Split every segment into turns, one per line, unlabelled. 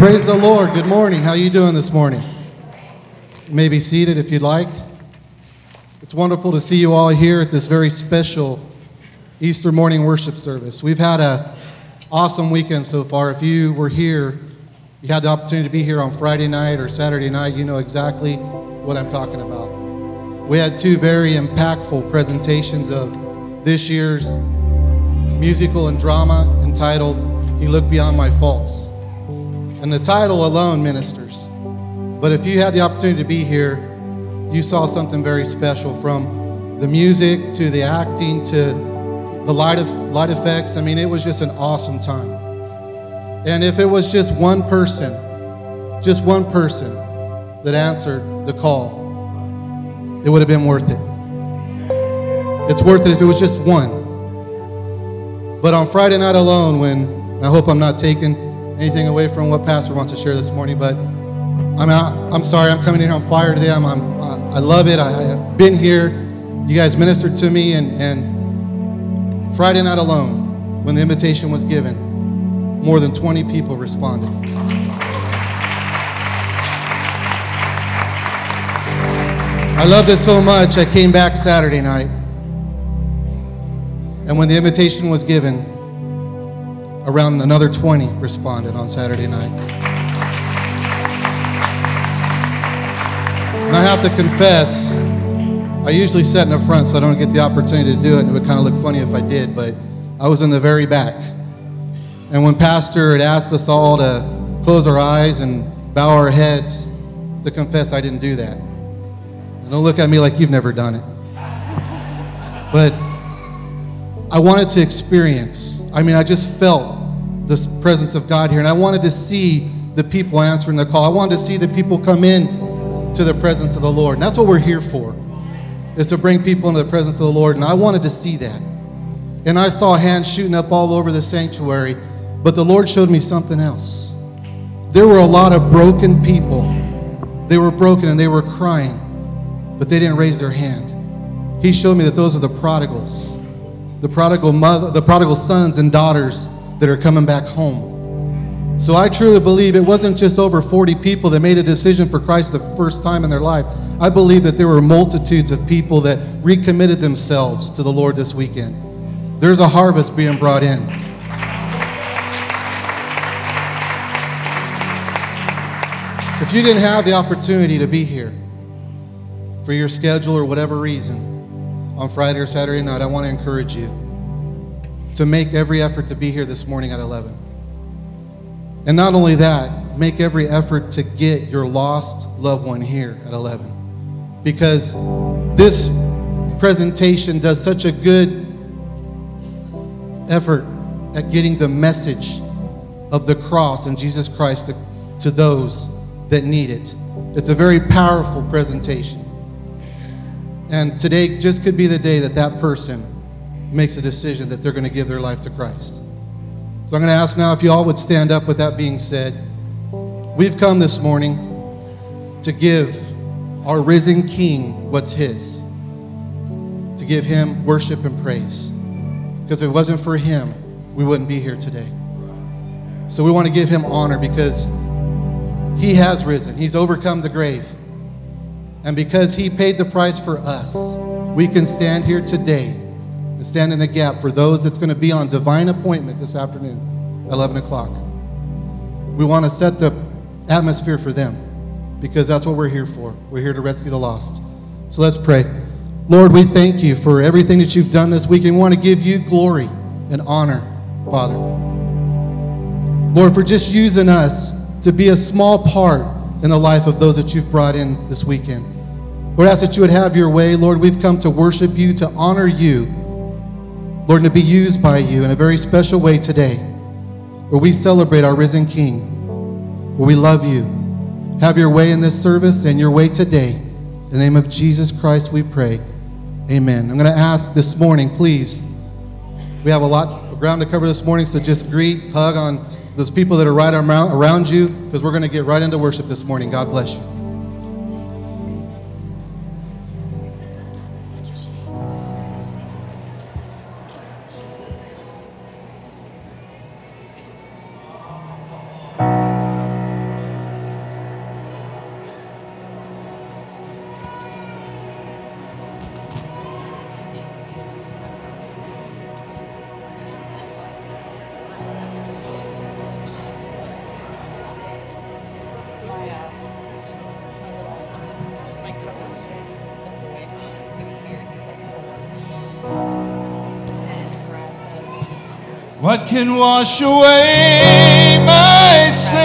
Praise the Lord. Good morning. How you doing this morning? You may be seated if you'd like. It's wonderful to see you all here at this very special Easter morning worship service. We've had a awesome weekend so far. If you were here, you had the opportunity to be here on Friday night or Saturday night, you know exactly what I'm talking about. We had two very impactful presentations of this year's musical and drama entitled He Looked Beyond My Faults. And the title alone ministers. But if you had the opportunity to be here, you saw something very special from the music to the acting to the light, of, light effects. I mean, it was just an awesome time. And if it was just one person, just one person that answered the call, it would have been worth it. It's worth it if it was just one. But on Friday night alone, when I hope I'm not taking anything away from what Pastor wants to share this morning, but I'm out, I'm sorry, I'm coming in on fire today. I'm, I'm I love it. I, have been here. You guys ministered to me, and, and Friday night alone, when the invitation was given, more than 20 people responded. I loved it so much, I came back Saturday night. And when the invitation was given, around another 20 responded on Saturday night. And I have to confess, I usually sit in the front so I don't get the opportunity to do it. And it would kind of look funny if I did, but I was in the very back. And when Pastor had asked us all to close our eyes and bow our heads, to confess I didn't do that. And don't look at me like you've never done it. But I wanted to experience, I mean, I just felt this presence of God here, and I wanted to see the people answering the call. I wanted to see the people come in to the presence of the Lord. And that's what we're here for, is to bring people into the presence of the Lord. And I wanted to see that. And I saw hands shooting up all over the sanctuary, but the Lord showed me something else. There were a lot of broken people. They were broken and they were crying, but they didn't raise their hand. He showed me that those are the prodigals, the prodigal mother, the prodigal sons and daughters that are coming back home. So I truly believe it wasn't just over 40 people that made a decision for Christ the first time in their life. I believe that there were multitudes of people that recommitted themselves to the Lord this weekend. There's a harvest being brought in. If you didn't have the opportunity to be here for your schedule or whatever reason on Friday or Saturday night, I want to encourage you to make every effort to be here this morning at 11. And not only that, make every effort to get your lost loved one here at 11. Because this presentation does such a good effort at getting the message of the cross and Jesus Christ to, to those that need it. It's a very powerful presentation. And today just could be the day that that person makes a decision that they're going to give their life to Christ. So I'm going to ask now if you all would stand up with that being said. We've come this morning to give our risen King what's his, to give him worship and praise. Because if it wasn't for him, we wouldn't be here today. So we want to give him honor because he has risen, he's overcome the grave. And because he paid the price for us, we can stand here today and stand in the gap for those that's going to be on divine appointment this afternoon, 11 o'clock. We want to set the atmosphere for them because that's what we're here for. We're here to rescue the lost. So let's pray. Lord, we thank you for everything that you've done this week and we want to give you glory and honor, Father. Lord, for just using us to be a small part in the life of those that you've brought in this weekend. Lord, I ask that you would have your way. Lord, we've come to worship you, to honor you, Lord, and to be used by you in a very special way today, where we celebrate our risen King, where we love you. Have your way in this service and your way today. In the name of Jesus Christ, we pray. Amen. I'm going to ask this morning, please. We have a lot of ground to cover this morning, so just greet, hug on those people that are right around you, because we're going to get right into worship this morning. God bless you.
Can wash away my sin?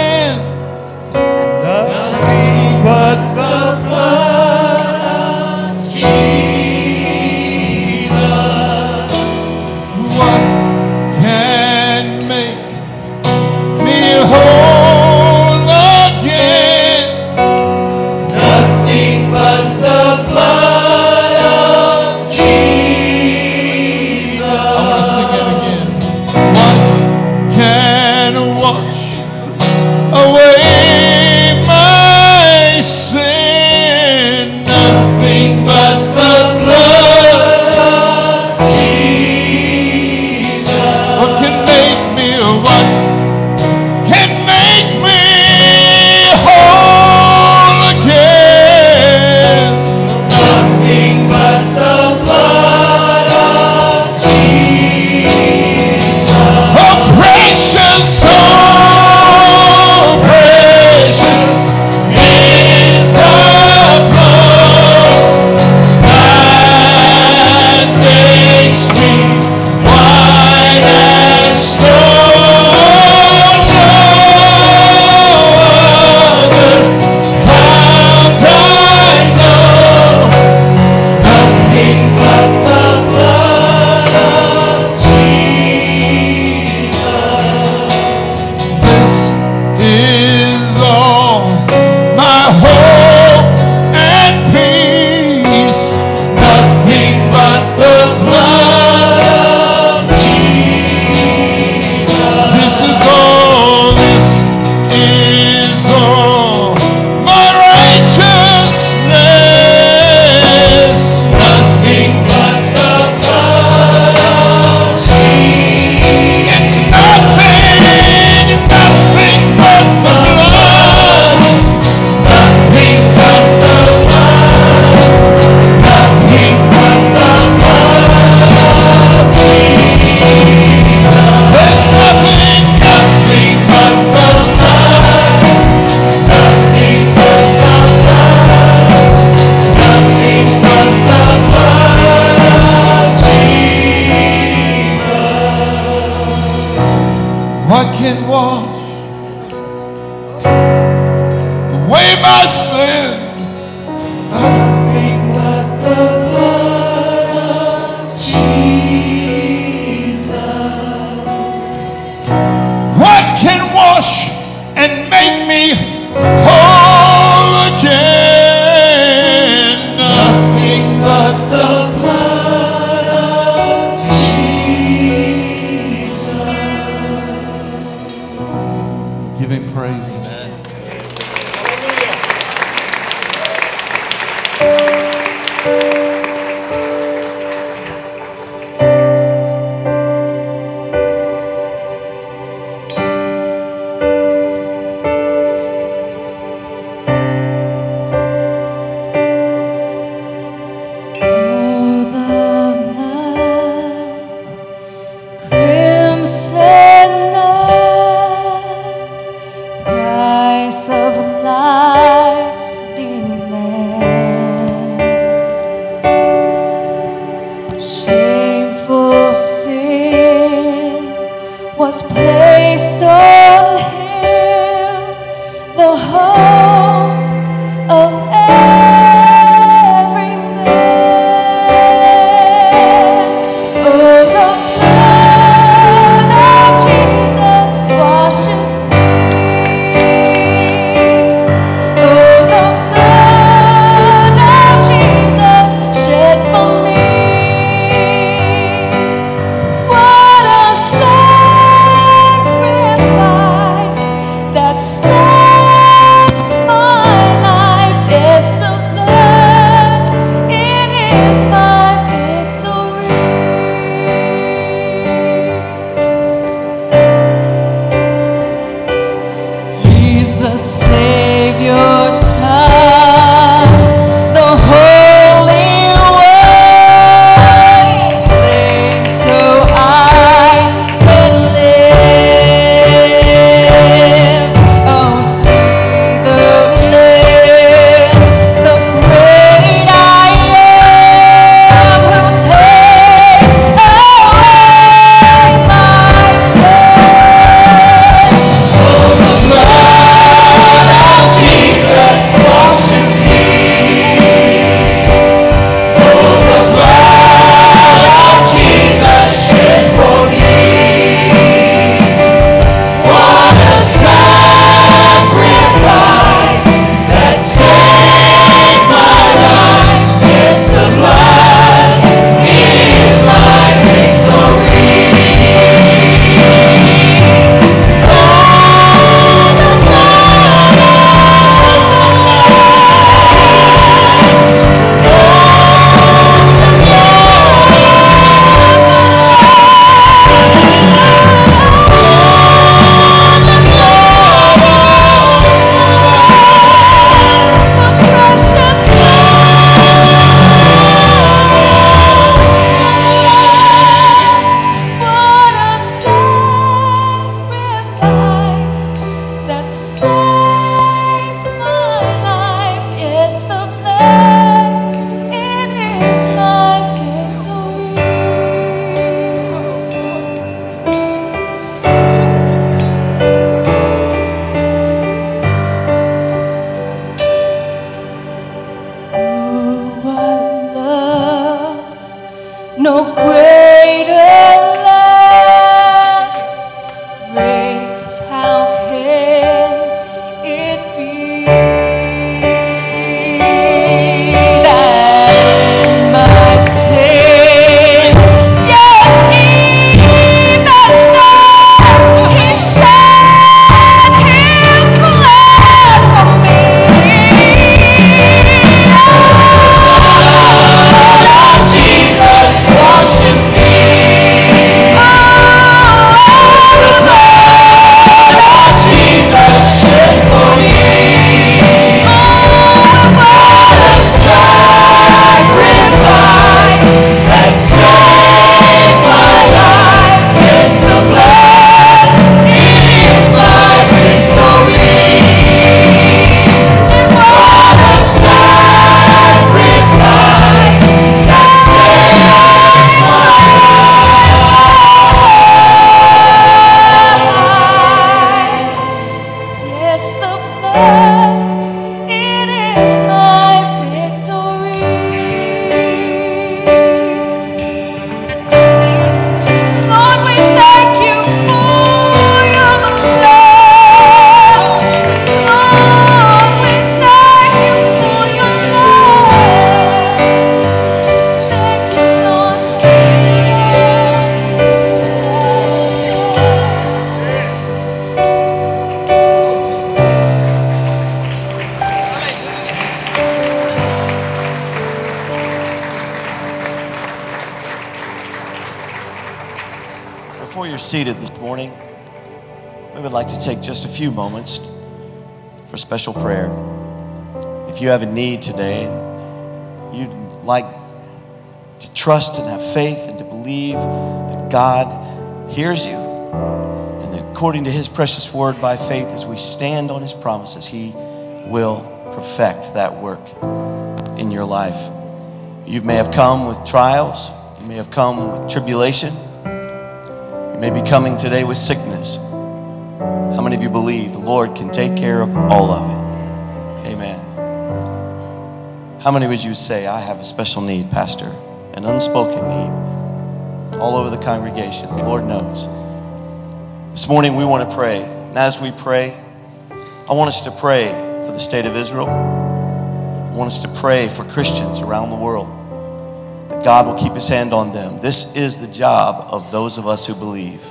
Oh. Few moments for special prayer. If you have a need today, you'd like to trust and have faith and to believe that God hears you, and that according to His precious word by faith, as we stand on His promises, He will perfect that work in your life. You may have come with trials, you may have come with tribulation, you may be coming today with sickness. Care of all of it? Amen. How many would you say, I have a special need, Pastor? An unspoken need all over the congregation. The Lord knows. This morning we want to pray. And as we pray, I want us to pray for the state of Israel. I want us to pray for Christians around the world that God will keep his hand on them. This is the job of those of us who believe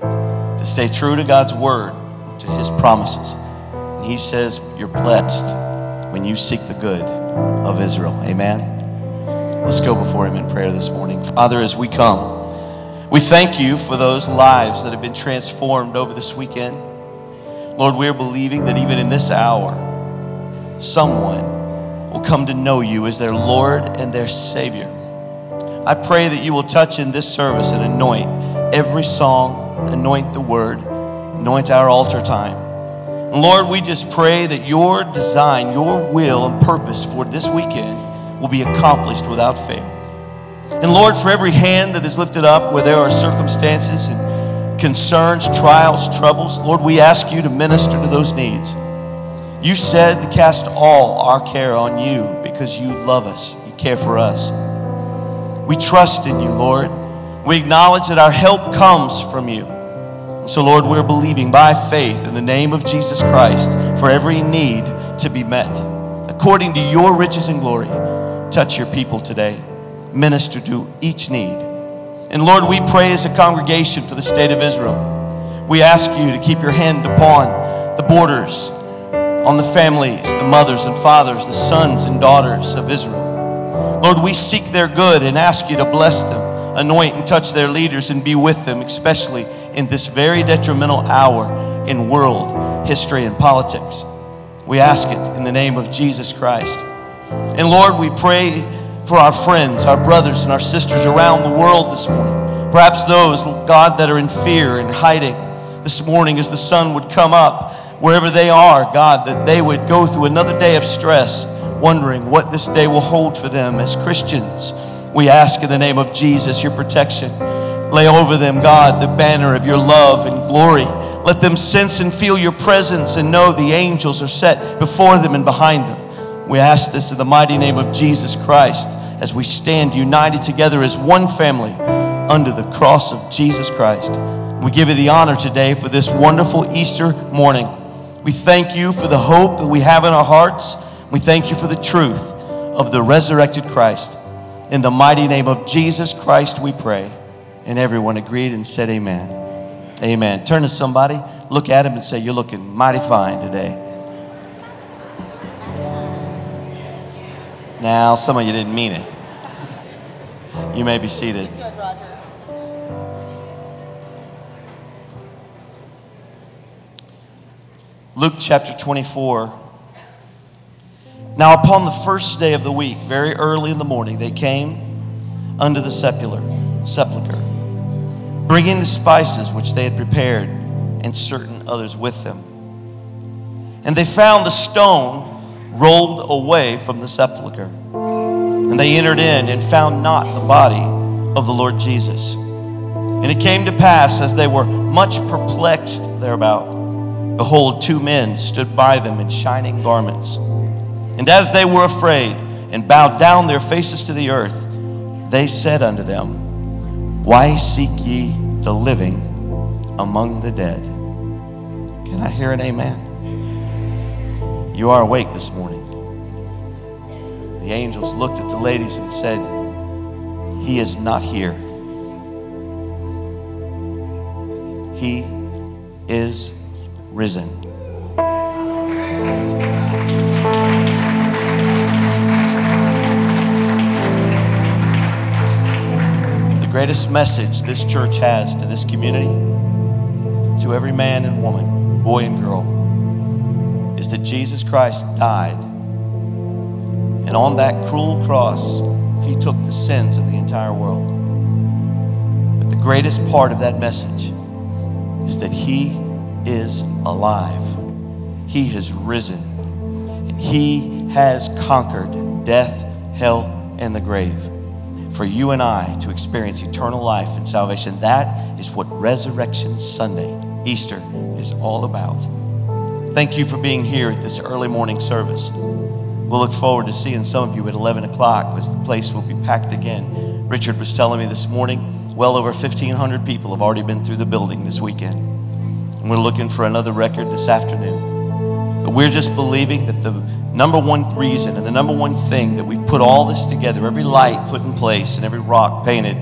to stay true to God's word, to his promises. He says, You're blessed when you seek the good of Israel. Amen. Let's go before him in prayer this morning. Father, as we come, we thank you for those lives that have been transformed over this weekend. Lord, we're believing that even in this hour, someone will come to know you as their Lord and their Savior. I pray that you will touch in this service and anoint every song, anoint the word, anoint our altar time. And Lord, we just pray that your design, your will, and purpose for this weekend will be accomplished without fail. And Lord, for every hand that is lifted up where there are circumstances and concerns, trials, troubles, Lord, we ask you to minister to those needs. You said to cast all our care on you because you love us, you care for us. We trust in you, Lord. We acknowledge that our help comes from you. So, Lord, we're believing by faith in the name of Jesus Christ for every need to be met. According to your riches and glory, touch your people today. Minister to each need. And Lord, we pray as a congregation for the state of Israel. We ask you to keep your hand upon the borders, on the families, the mothers and fathers, the sons and daughters of Israel. Lord, we seek their good and ask you to bless them, anoint and touch their leaders, and be with them, especially in this very detrimental hour in world history and politics. We ask it in the name of Jesus Christ. And Lord, we pray for our friends, our brothers, and our sisters around the world this morning. Perhaps those, God, that are in fear and hiding this morning as the sun would come up wherever they are, God, that they would go through another day of stress, wondering what this day will hold for them as Christians. We ask in the name of Jesus your protection. Lay over them, God, the banner of your love and glory. Let them sense and feel your presence and know the angels are set before them and behind them. We ask this in the mighty name of Jesus Christ as we stand united together as one family under the cross of Jesus Christ. We give you the honor today for this wonderful Easter morning. We thank you for the hope that we have in our hearts. We thank you for the truth of the resurrected Christ. In the mighty name of Jesus Christ, we pray. And everyone agreed and said, Amen. Amen. Turn to somebody, look at him, and say, You're looking mighty fine today. Now, some of you didn't mean it. You may be seated. Luke chapter 24. Now, upon the first day of the week, very early in the morning, they came unto the sepulchre, bringing the spices which they had prepared, and certain others with them. And they found the stone rolled away from the sepulchre. And they entered in and found not the body of the Lord Jesus. And it came to pass, as they were much perplexed thereabout, behold, two men stood by them in shining garments. And as they were afraid and bowed down their faces to the earth, they said unto them, Why seek ye the living among the dead? Can I hear an amen? You are awake this morning. The angels looked at the ladies and said, He is not here. He is risen. Greatest message this church has to this community, to every man and woman, boy and girl, is that Jesus Christ died. And on that cruel cross, he took the sins of the entire world. But the greatest part of that message is that he is alive. He has risen. And he has conquered death, hell, and the grave for you and I to experience eternal life and salvation. That is what Resurrection Sunday, Easter, is all about. Thank you for being here at this early morning service. We'll look forward to seeing some of you at 11 o'clock as the place will be packed again. Richard was telling me this morning, well over 1,500 people have already been through the building this weekend. And we're looking for another record this afternoon. But we're just believing that the number one reason and the number one thing that we've put all this together, every light put in place and every rock painted,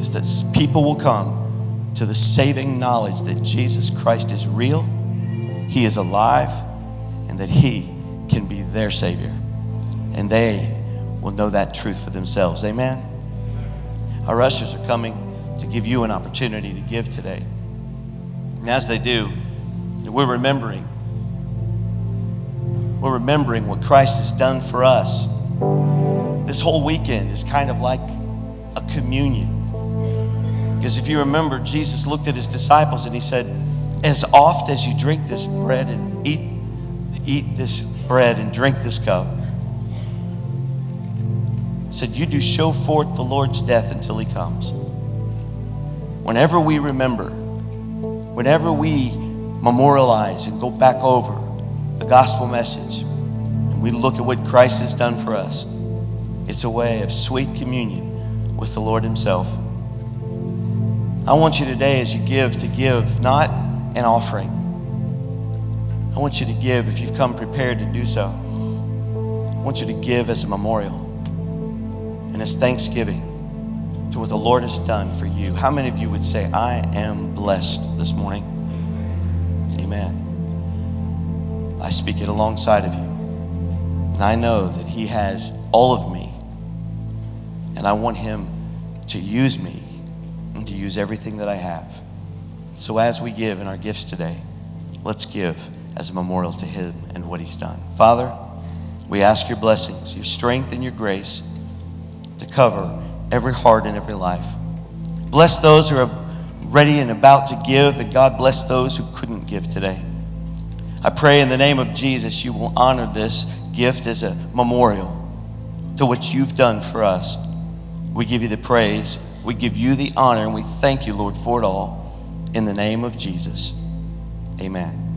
is that people will come to the saving knowledge that Jesus Christ is real, He is alive, and that He can be their Savior. And they will know that truth for themselves. Amen? Our ushers are coming to give you an opportunity to give today. And as they do, we're remembering we're remembering what Christ has done for us. This whole weekend is kind of like a communion. Because if you remember, Jesus looked at his disciples and he said, As oft as you drink this bread and eat, eat this bread and drink this cup, said, You do show forth the Lord's death until he comes. Whenever we remember, whenever we memorialize and go back over the gospel message and we look at what Christ has done for us, it's a way of sweet communion with the Lord Himself. I want you today, as you give, to give not an offering. I want you to give if you've come prepared to do so. I want you to give as a memorial and as thanksgiving to what the Lord has done for you. How many of you would say, I am blessed this morning? Amen. I speak it alongside of you. And I know that He has all of me. And I want Him to use me and to use everything that I have. So as we give in our gifts today, let's give as a memorial to Him and what He's done. Father, we ask your blessings, your strength, and your grace to cover every heart and every life. Bless those who are ready and about to give, and God bless those who couldn't give today. I pray in the name of Jesus you will honor this gift as a memorial to what you've done for us. We give you the praise, we give you the honor, and we thank you, Lord, for it all. In the name of Jesus, amen.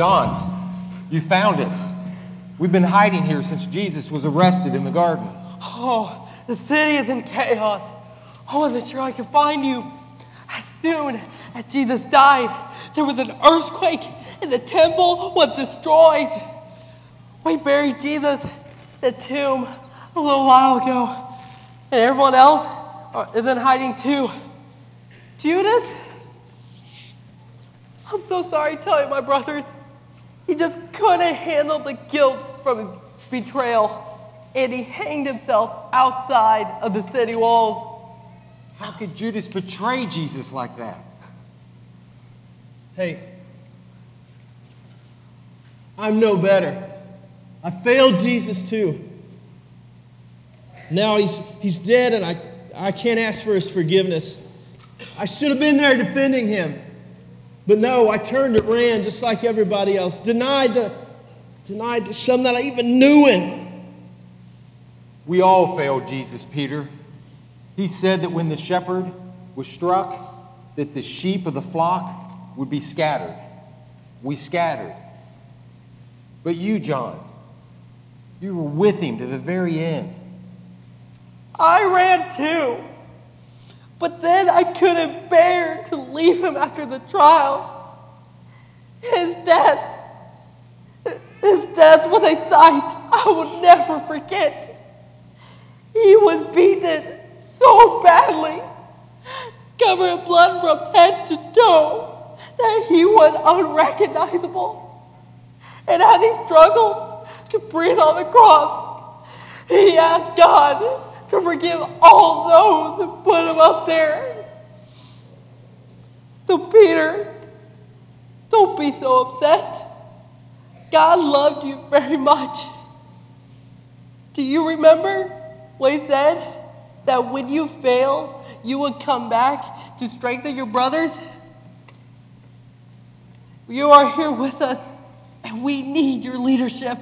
John, you found us. We've been hiding here since Jesus was arrested in the garden.
Oh, the city is in chaos. Oh, I wasn't sure I could find you. As soon as Jesus died, there was an earthquake and the temple was destroyed. We buried Jesus in the tomb a little while ago, and everyone else is in hiding too. Judas? I'm so sorry to tell you, my brothers. He just couldn't handle the guilt from his betrayal, and he hanged himself outside of the city walls.
How could Judas betray Jesus like that?
Hey, I'm no better. I failed Jesus too. Now he's, he's dead and I, I can't ask for his forgiveness. I should have been there defending him. But no, I turned and ran just like everybody else. Denied the, denied the son that I even knew him.
We all failed Jesus, Peter. He said that when the shepherd was struck, that the sheep of the flock would be scattered. We scattered. But you, John, you were with him to the very end.
I ran too. But then I couldn't bear to leave him after the trial. His death, his death was a sight I will never forget. He was beaten so badly, covered in blood from head to toe, that he was unrecognizable. And as he struggled to breathe on the cross, he asked God
to forgive all those who put him up there. So, Peter, don't be so upset. God loved you very much. Do you remember what he said? That when you fail, you would come back to strengthen your brothers? You are here with us, and we need your leadership.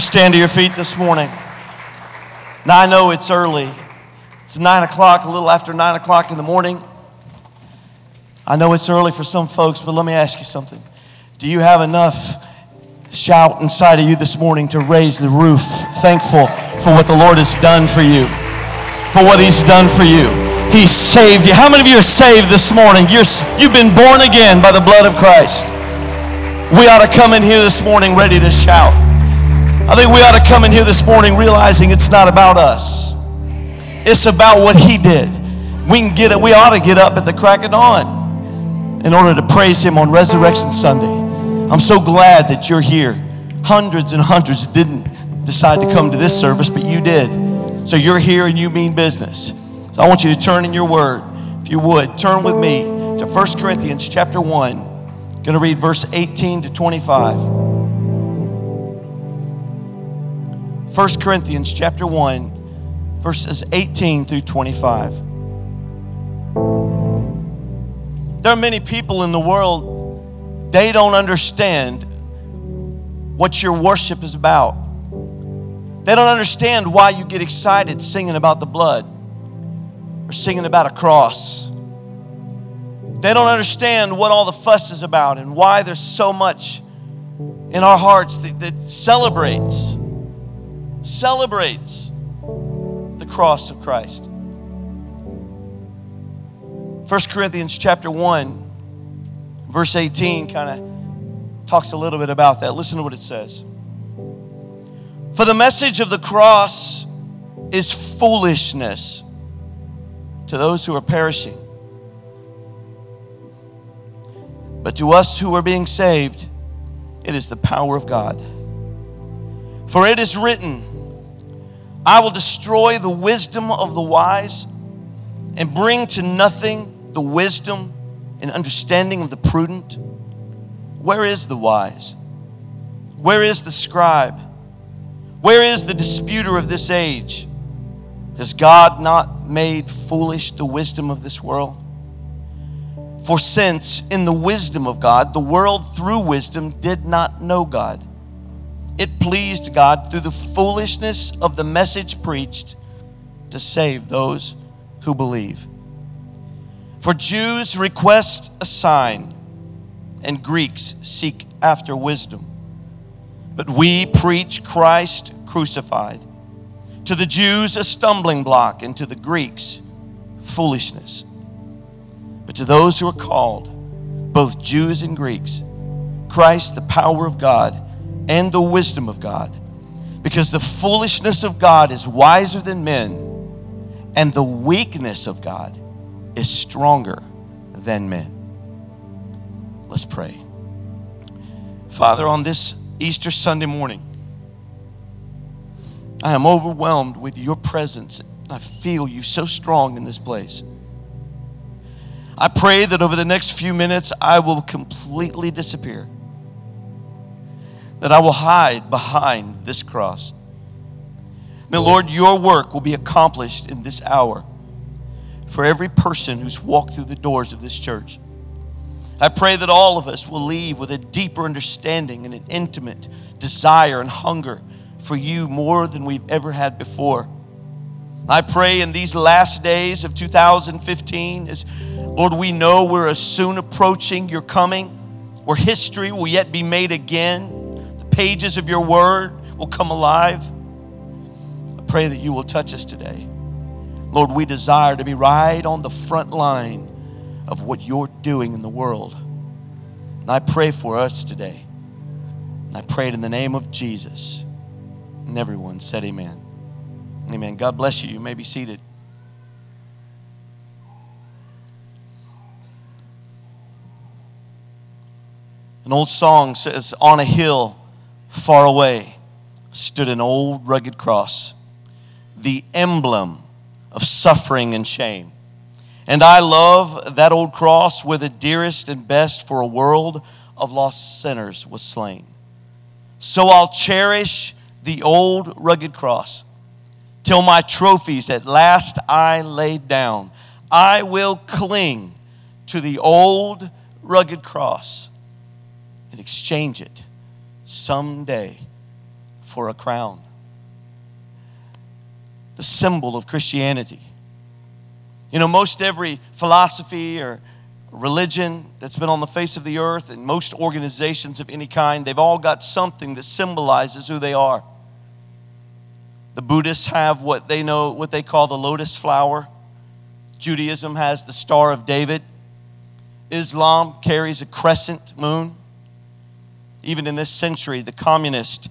You
stand to your feet this morning? Now, I know it's early. It's nine o'clock, a little after nine o'clock in the morning. I know it's early for some folks, but let me ask you something. Do you have enough shout inside of you this morning to raise the roof, thankful for what the Lord has done for you? For what He's done for you. He saved you. How many of you are saved this morning? You're, you've been born again by the blood of Christ. We ought to come in here this morning ready to shout. I think we ought to come in here this morning realizing it's not about us. It's about what he did. We can get it. We ought to get up at the crack of dawn in order to praise him on Resurrection Sunday. I'm so glad that you're here. Hundreds and hundreds didn't decide to come to this service, but you did. So you're here and you mean business. So I want you to turn in your word, if you would, turn with me to 1 Corinthians chapter 1. I'm going to read verse 18 to 25. 1 Corinthians chapter 1 verses 18 through 25. There are many people in the world they don't understand what your worship is about. They don't understand why you get excited singing about the blood or singing about a cross. They don't understand what all the fuss is about and why there's so much in our hearts that, that celebrates celebrates the cross of Christ. 1 Corinthians chapter 1 verse 18 kind of talks a little bit about that. Listen to what it says. For the message of the cross is foolishness to those who are perishing. But to us who are being saved, it is the power of God. For it is written, I will destroy the wisdom of the wise and bring to nothing the wisdom and understanding of the prudent. Where is the wise? Where is the scribe? Where is the disputer of this age? Has God not made foolish the wisdom of this world? For since in the wisdom of God, the world through wisdom did not know God, it pleased God through the foolishness of the message preached to save those who believe. For Jews request a sign, and Greeks seek after wisdom. But we preach Christ crucified. To the Jews, a stumbling block, and to the Greeks, foolishness. But to those who are called, both Jews and Greeks, Christ, the power of God and the wisdom of God. Because the foolishness of God is wiser than men, and the weakness of God is stronger than men. Let's pray. Father, on this Easter Sunday morning, I am overwhelmed with your presence. I feel you so strong in this place. I pray that over the next few minutes, I will completely disappear that I will hide behind this cross. That, Lord, your work will be accomplished in this hour for every person who's walked through the doors of this church. I pray that all of us will leave with a deeper understanding and an intimate desire and hunger for you more than we've ever had before. I pray in these last days of 2015, as Lord, we know we're soon approaching your coming, where history will yet be made again pages of your word will come alive. I pray that you will touch us today. Lord, we desire to be right on the front line of what you're doing in the world. And I pray for us today. And I pray it in the name of Jesus. And everyone said, Amen. Amen. God bless you. You may be seated. An old song says, On a hill Far away stood an old rugged cross, the emblem of suffering and shame. And I love that old cross where the dearest and best for a world of lost sinners was slain. So I'll cherish the old rugged cross till my trophies at last I laid down. I will cling to the old rugged cross and exchange it someday for a crown. The symbol of Christianity. You know, most every philosophy or religion that's been on the face of the earth and most organizations of any kind, they've all got something that symbolizes who they are. The Buddhists have what they know, what they call the lotus flower. Judaism has the Star of David. Islam carries a crescent moon. Even in this century, the communists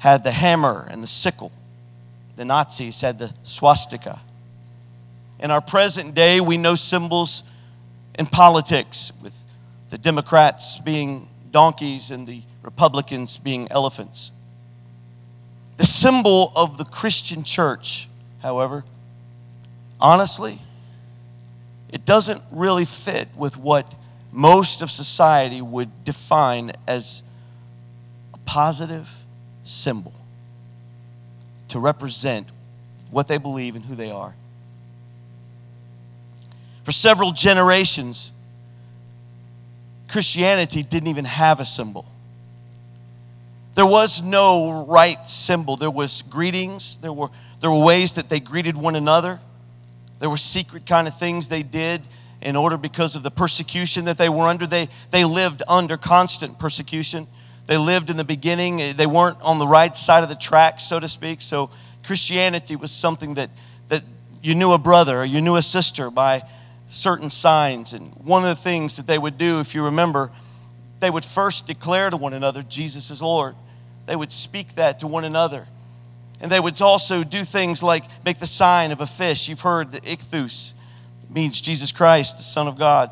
had the hammer and the sickle. The Nazis had the swastika. In our present day, we know symbols in politics, with the Democrats being donkeys and the Republicans being elephants. The symbol of the Christian church, however, honestly, it doesn't really fit with what most of society would define as a positive symbol to represent what they believe and who they are. For several generations, Christianity didn't even have a symbol. There was no right symbol. There was greetings. There were, there were ways that they greeted one another. There were secret kind of things they did in order because of the persecution that they were under. They, they lived under constant persecution. They lived in the beginning, they weren't on the right side of the track, so to speak. So Christianity was something that, that you knew a brother or you knew a sister by certain signs. And one of the things that they would do, if you remember, they would first declare to one another, Jesus is Lord. They would speak that to one another. And they would also do things like make the sign of a fish. You've heard the ichthus, means Jesus Christ, the Son of God.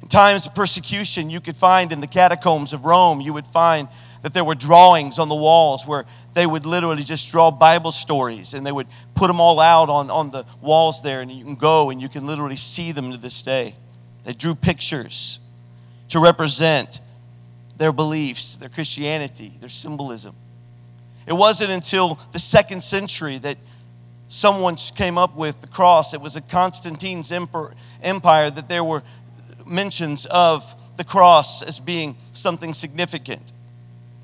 In times of persecution, you could find in the catacombs of Rome, you would find that there were drawings on the walls where they would literally just draw Bible stories and they would put them all out on, on the walls there, and you can go and you can literally see them to this day. They drew pictures to represent their beliefs, their Christianity, their symbolism. It wasn't until the second century that someone came up with the cross. It was a Constantine's empire that there were mentions of the cross as being something significant.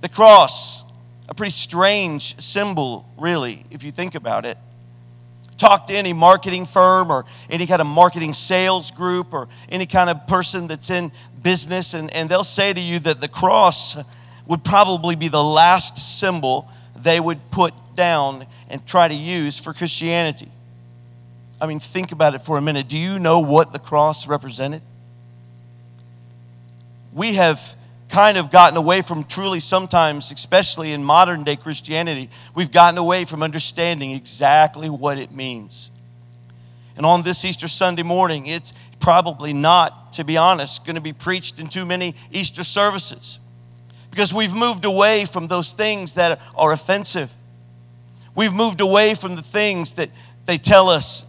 The cross, a pretty strange symbol, really, if you think about it. Talk to any marketing firm or any kind of marketing sales group or any kind of person that's in business, and, and they'll say to you that the cross would probably be the last symbol they would put down and try to use for Christianity. I mean, think about it for a minute. Do you know what the cross represented? We have kind of gotten away from truly sometimes, especially in modern day Christianity, we've gotten away from understanding exactly what it means. And on this Easter Sunday morning, it's probably not, to be honest, going to be preached in too many Easter services because we've moved away from those things that are offensive. We've moved away from the things that they tell us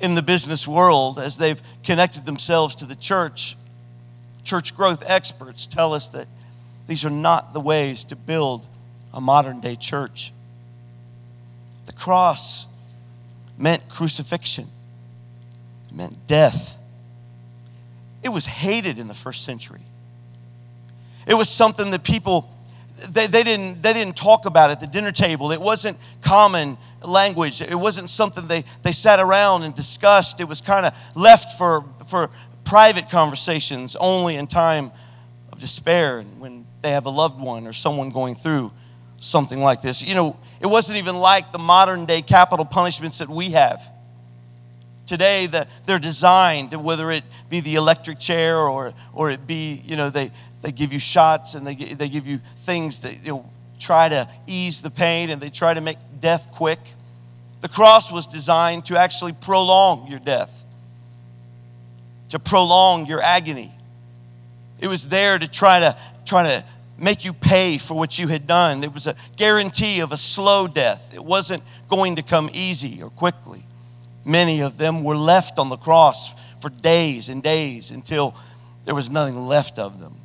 in the business world as they've connected themselves to the church. Church growth experts tell us that these are not the ways to build a modern day church. The cross meant crucifixion, it meant death. It was hated in the first century. It was something that people they, they, didn't, they didn't talk about at the dinner table. It wasn't common language. It wasn't something they, they sat around and discussed. It was kind of left for, for private conversations only in time of despair and when they have a loved one or someone going through something like this. You know, it wasn't even like the modern day capital punishments that we have. Today, the, they're designed, whether it be the electric chair or, or it be, you know, they, they give you shots and they, they give you things that you know, try to ease the pain and they try to make death quick. The cross was designed to actually prolong your death, to prolong your agony. It was there to try to try to make you pay for what you had done. It was a guarantee of a slow death. It wasn't going to come easy or quickly. Many of them were left on the cross for days and days until there was nothing left of them.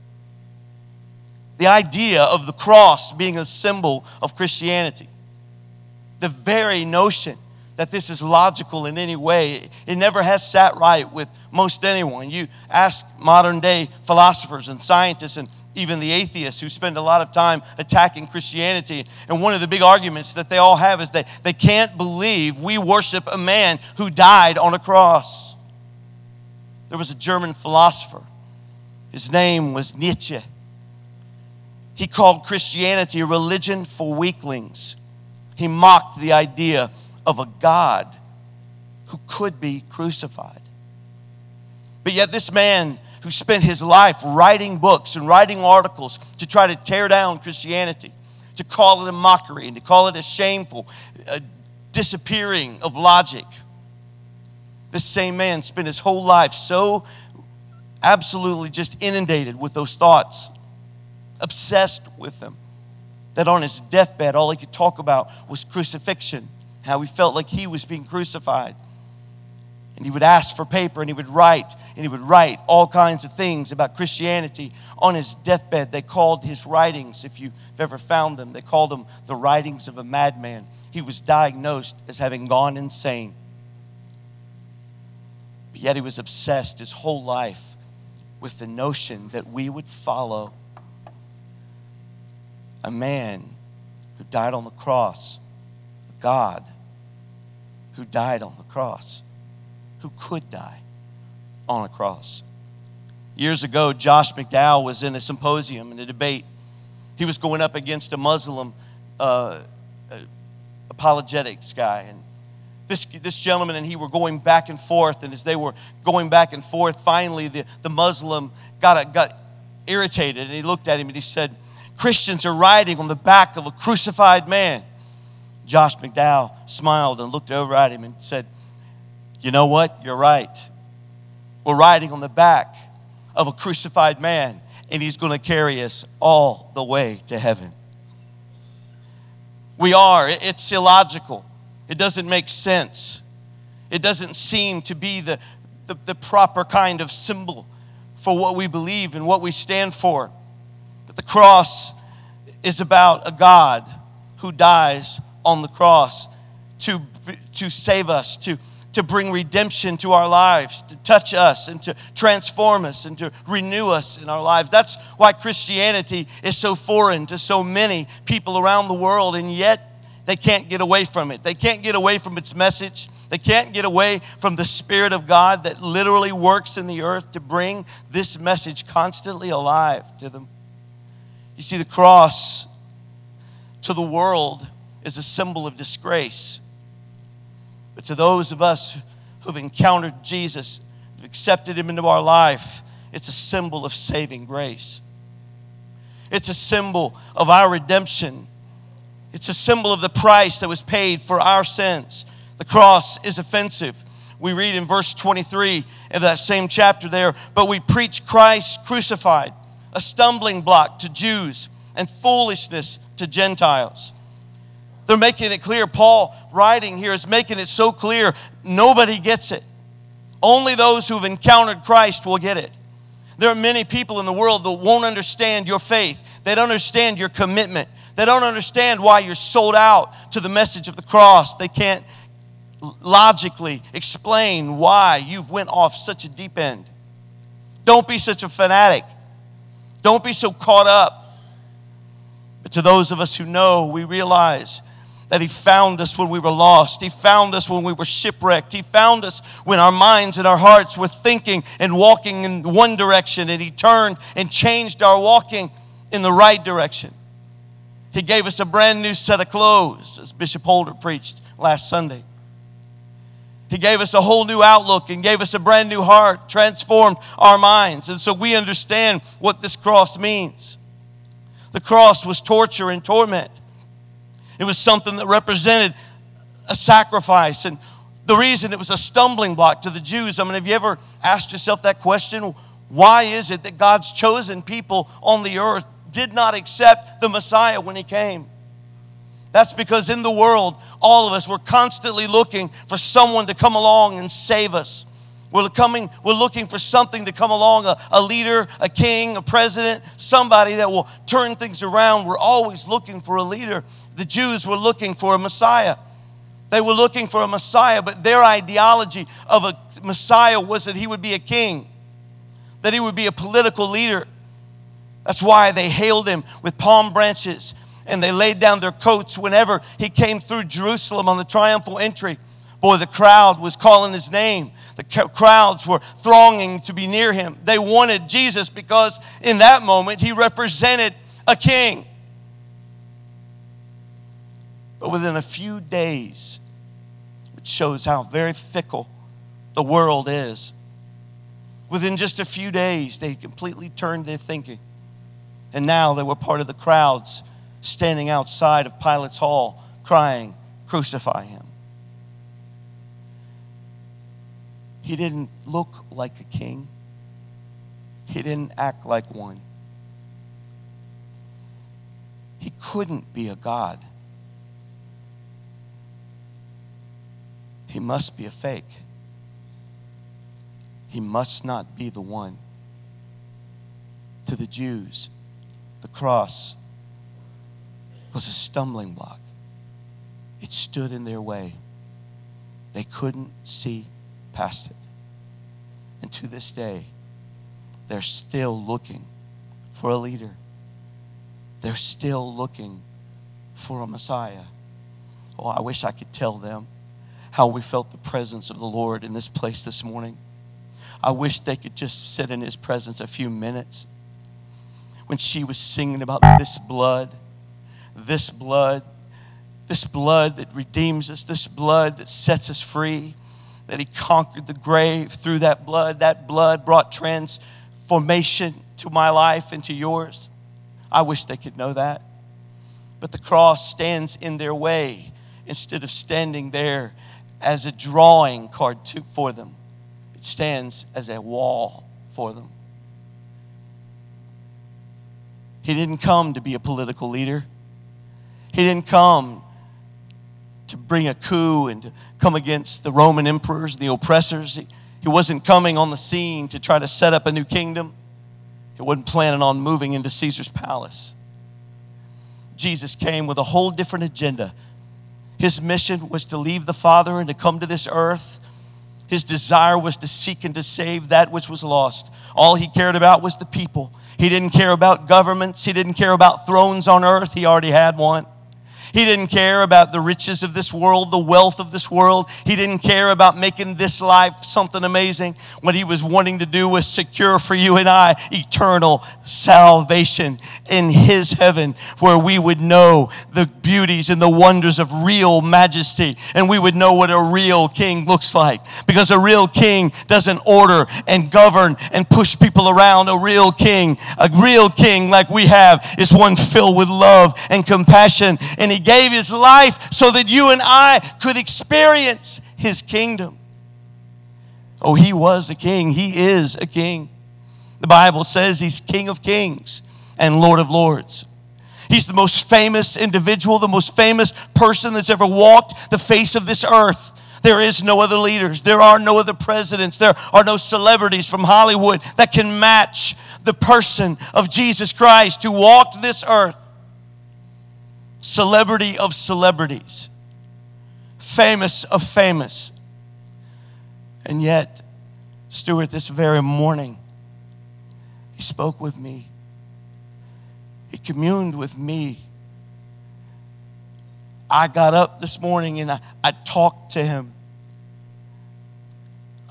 The idea of the cross being a symbol of Christianity, the very notion that this is logical in any way, it never has sat right with most anyone. You ask modern day philosophers and scientists, and even the atheists who spend a lot of time attacking Christianity. And one of the big arguments that they all have is that they can't believe we worship a man who died on a cross. There was a German philosopher, his name was Nietzsche. He called Christianity a religion for weaklings. He mocked the idea of a God who could be crucified. But yet, this man who spent his life writing books and writing articles to try to tear down Christianity, to call it a mockery and to call it a shameful a disappearing of logic. This same man spent his whole life so absolutely just inundated with those thoughts, obsessed with them, that on his deathbed, all he could talk about was crucifixion, how he felt like he was being crucified. And he would ask for paper and he would write and he would write all kinds of things about Christianity on his deathbed. They called his writings, if you've ever found them, they called them the writings of a madman. He was diagnosed as having gone insane. But yet he was obsessed his whole life with the notion that we would follow a man who died on the cross, a God who died on the cross who could die on a cross. Years ago, Josh McDowell was in a symposium in a debate. He was going up against a Muslim uh, uh, apologetics guy. And this, this gentleman and he were going back and forth. And as they were going back and forth, finally the, the Muslim got, got irritated and he looked at him and he said, Christians are riding on the back of a crucified man. Josh McDowell smiled and looked over at him and said, you know what? You're right. We're riding on the back of a crucified man, and he's going to carry us all the way to heaven. We are. It's illogical. It doesn't make sense. It doesn't seem to be the, the, the, proper kind of symbol for what we believe and what we stand for. The cross is about a God who dies on the cross to, to save us, to to bring redemption to our lives, to touch us and to transform us and to renew us in our lives. That's why Christianity is so foreign to so many people around the world, and yet they can't get away from it. They can't get away from its message. They can't get away from the Spirit of God that literally works in the earth to bring this message constantly alive to them. You see, the cross to the world is a symbol of disgrace. But to those of us who've encountered Jesus, who've accepted him into our life, it's a symbol of saving grace. It's a symbol of our redemption. It's a symbol of the price that was paid for our sins. The cross is offensive. We read in verse 23 of that same chapter there, but we preach Christ crucified, a stumbling block to Jews and foolishness to Gentiles. They're making it clear. Paul, writing here, is making it so clear nobody gets it. Only those who've encountered Christ will get it. There are many people in the world that won't understand your faith, they don't understand your commitment, they don't understand why you're sold out to the message of the cross. They can't logically explain why you've went off such a deep end. Don't be such a fanatic. Don't be so caught up. But to those of us who know, we realize that He found us when we were lost. He found us when we were shipwrecked. He found us when our minds and our hearts were thinking and walking in one direction, and He turned and changed our walking in the right direction. He gave us a brand new set of clothes, as Bishop Holder preached last Sunday. He gave us a whole new outlook and gave us a brand new heart, transformed our minds. And so we understand what this cross means. The cross was torture and torment. It was something that represented a sacrifice. And the reason it was a stumbling block to the Jews, I mean, have you ever asked yourself that question? Why is it that God's chosen people on the earth did not accept the Messiah when he came? That's because in the world, all of us, we're constantly looking for someone to come along and save us. We're coming, we're looking for something to come along, a, a leader, a king, a president, somebody that will turn things around. We're always looking for a leader. The Jews were looking for a Messiah. They were looking for a Messiah, but their ideology of a Messiah was that he would be a king, that he would be a political leader, That's why they hailed him with palm branches and they laid down their coats whenever he came through Jerusalem on the triumphal entry. Boy, the crowd was calling his name. The crowds were thronging to be near him. They wanted Jesus because in that moment he represented a king. But within a few days, it shows how very fickle the world is, within just a few days, they completely turned their thinking. And now they were part of the crowds standing outside of Pilate's hall crying, Crucify him. He didn't look like a king, he didn't act like one. He couldn't be a God. He must be a fake. He must not be the one. To the Jews, the cross was a stumbling block. It stood in their way. They couldn't see past it. And to this day, they're still looking for a leader. They're still looking for a Messiah. Oh, I wish I could tell them how we felt the presence of the Lord in this place this morning. I wish they could just sit in His presence a few minutes. When she was singing about this blood, this blood, this blood that redeems us, this blood that sets us free, that He conquered the grave through that blood. That blood brought transformation to my life and to yours. I wish they could know that. But the cross stands in their way instead of standing there as a drawing card to, for them, it stands as a wall for them. He didn't come to be a political leader. He didn't come to bring a coup and to come against the Roman emperors, the oppressors. He, he wasn't coming on the scene to try to set up a new kingdom. He wasn't planning on moving into Caesar's palace. Jesus came with a whole different agenda his mission was to leave the Father and to come to this earth. His desire was to seek and to save that which was lost. All he cared about was the people. He didn't care about governments. He didn't care about thrones on earth. He already had one. He didn't care about the riches of this world, the wealth of this world. He didn't care about making this life something amazing. What he was wanting to do was secure for you and I eternal salvation in his heaven where we would know the beauties and the wonders of real majesty and we would know what a real king looks like. Because a real king doesn't order and govern and push people around. A real king, a real king like we have is one filled with love and compassion and he gave his life so that you and I could experience his kingdom. Oh, he was a king. He is a king. The Bible says he's King of kings and Lord of lords. He's the most famous individual, the most famous person that's ever walked the face of this earth. There is no other leaders. There are no other presidents. There are no celebrities from Hollywood that can match the person of Jesus Christ who walked this earth celebrity of celebrities, famous of famous. And yet, Stuart, this very morning, he spoke with me. He communed with me. I got up this morning and I, I talked to him.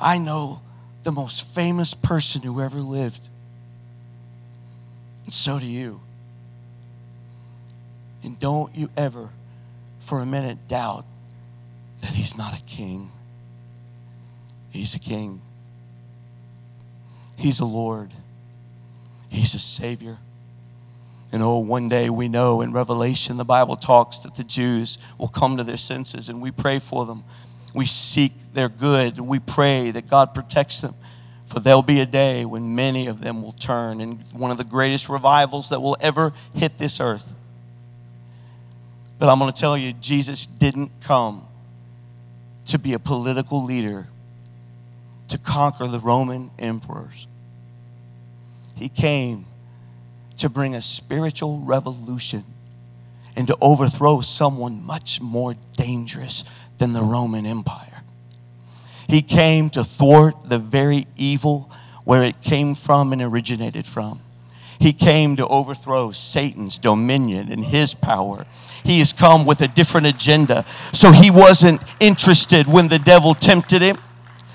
I know the most famous person who ever lived. And so do you. And don't you ever for a minute doubt that he's not a king. He's a king. He's a Lord. He's a Savior. And oh, one day we know in Revelation, the Bible talks that the Jews will come to their senses and we pray for them. We seek their good and we pray that God protects them. For there'll be a day when many of them will turn, and one of the greatest revivals that will ever hit this earth but I'm going to tell you, Jesus didn't come to be a political leader to conquer the Roman emperors. He came to bring a spiritual revolution and to overthrow someone much more dangerous than the Roman Empire. He came to thwart the very evil where it came from and originated from. He came to overthrow Satan's dominion and his power. He has come with a different agenda. So he wasn't interested when the devil tempted him.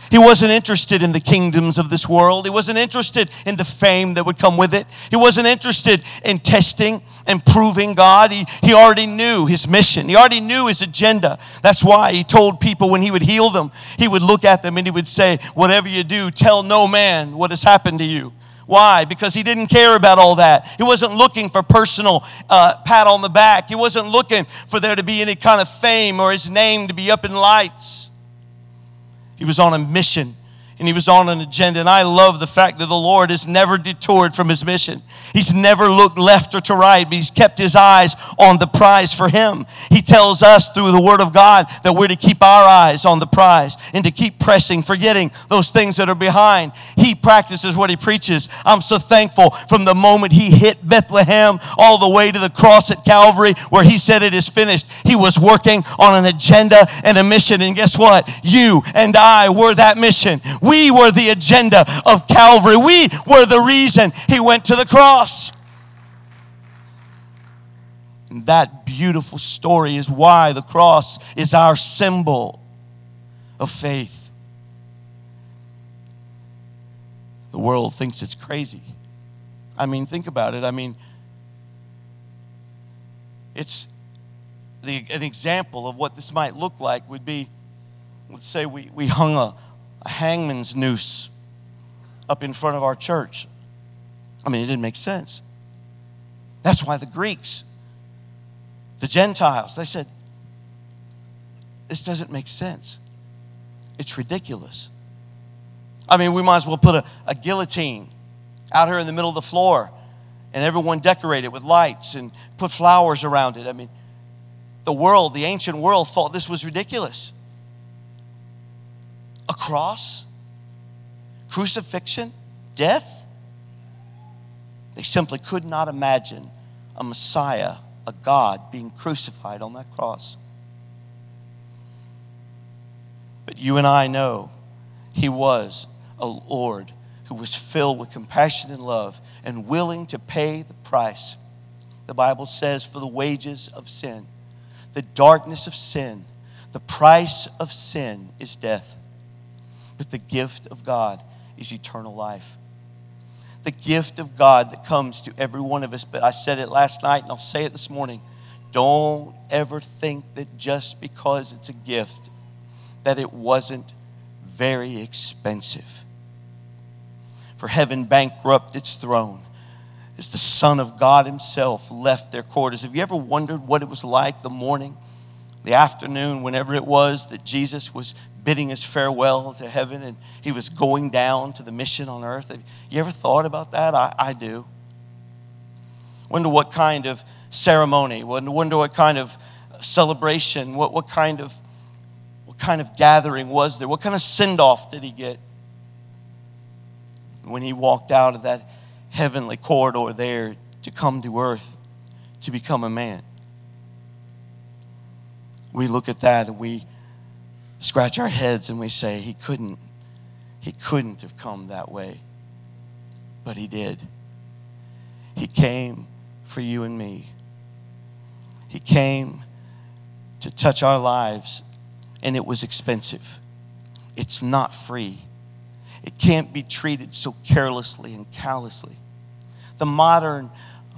He wasn't interested in the kingdoms of this world. He wasn't interested in the fame that would come with it. He wasn't interested in testing and proving God. He, he already knew his mission, he already knew his agenda. That's why he told people when he would heal them, he would look at them and he would say, Whatever you do, tell no man what has happened to you. Why? Because he didn't care about all that. He wasn't looking for personal uh, pat on the back. He wasn't looking for there to be any kind of fame or his name to be up in lights. He was on a mission and he was on an agenda. And I love the fact that the Lord is never detoured from his mission. He's never looked left or to right, but he's kept his eyes on the prize for him. He tells us through the word of God that we're to keep our eyes on the prize and to keep pressing, forgetting those things that are behind. He practices what he preaches. I'm so thankful from the moment he hit Bethlehem all the way to the cross at Calvary where he said it is finished. He was working on an agenda and a mission. And guess what? You and I were that mission. We were the agenda of Calvary. We were the reason he went to the cross. And that beautiful story is why the cross is our symbol of faith. The world thinks it's crazy. I mean, think about it. I mean, it's the, an example of what this might look like would be let's say we, we hung a, a hangman's noose up in front of our church. I mean, it didn't make sense. That's why the Greeks, the Gentiles, they said, this doesn't make sense. It's ridiculous. I mean, we might as well put a, a guillotine out here in the middle of the floor and everyone decorate it with lights and put flowers around it. I mean, the world, the ancient world, thought this was ridiculous. A cross, crucifixion, death. They simply could not imagine a Messiah, a God, being crucified on that cross. But you and I know he was a Lord who was filled with compassion and love and willing to pay the price. The Bible says, for the wages of sin, the darkness of sin, the price of sin is death. But the gift of God is eternal life. The gift of God that comes to every one of us. But I said it last night and I'll say it this morning. Don't ever think that just because it's a gift, that it wasn't very expensive. For heaven bankrupt its throne as the Son of God Himself left their quarters. Have you ever wondered what it was like the morning, the afternoon, whenever it was that Jesus was bidding his farewell to heaven and he was going down to the mission on earth? Have you ever thought about that? I, I do. Wonder what kind of ceremony, wonder what kind of celebration, what, what kind of what kind of gathering was there? What kind of send off did he get? When he walked out of that heavenly corridor there to come to earth to become a man. We look at that and we scratch our heads and we say, He couldn't, He couldn't have come that way. But He did. He came for you and me. He came to touch our lives, and it was expensive. It's not free. It can't be treated so carelessly and callously. The modern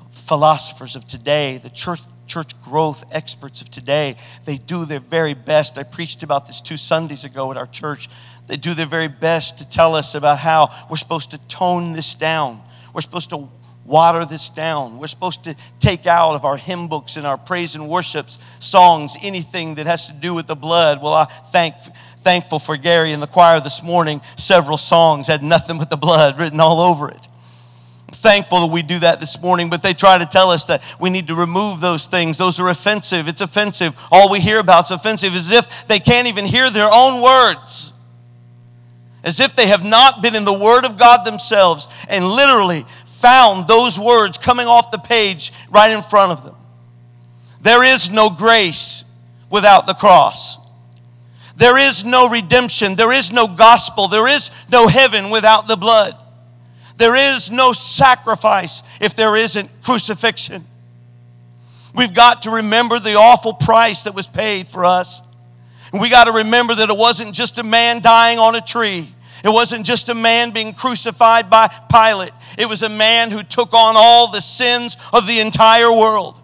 philosophers of today, the church, church growth experts of today, they do their very best. I preached about this two Sundays ago at our church. They do their very best to tell us about how we're supposed to tone this down. We're supposed to water this down. We're supposed to take out of our hymn books and our praise and worships songs anything that has to do with the blood. Well, I thank thankful for Gary and the choir this morning. Several songs had nothing but the blood written all over it. Thankful that we do that this morning, but they try to tell us that we need to remove those things. Those are offensive. It's offensive. All we hear about is offensive, as if they can't even hear their own words. As if they have not been in the Word of God themselves and literally found those words coming off the page right in front of them. There is no grace without the cross. There is no redemption. There is no gospel. There is no heaven without the blood. There is no sacrifice if there isn't crucifixion. We've got to remember the awful price that was paid for us. And we got to remember that it wasn't just a man dying on a tree. It wasn't just a man being crucified by Pilate. It was a man who took on all the sins of the entire world.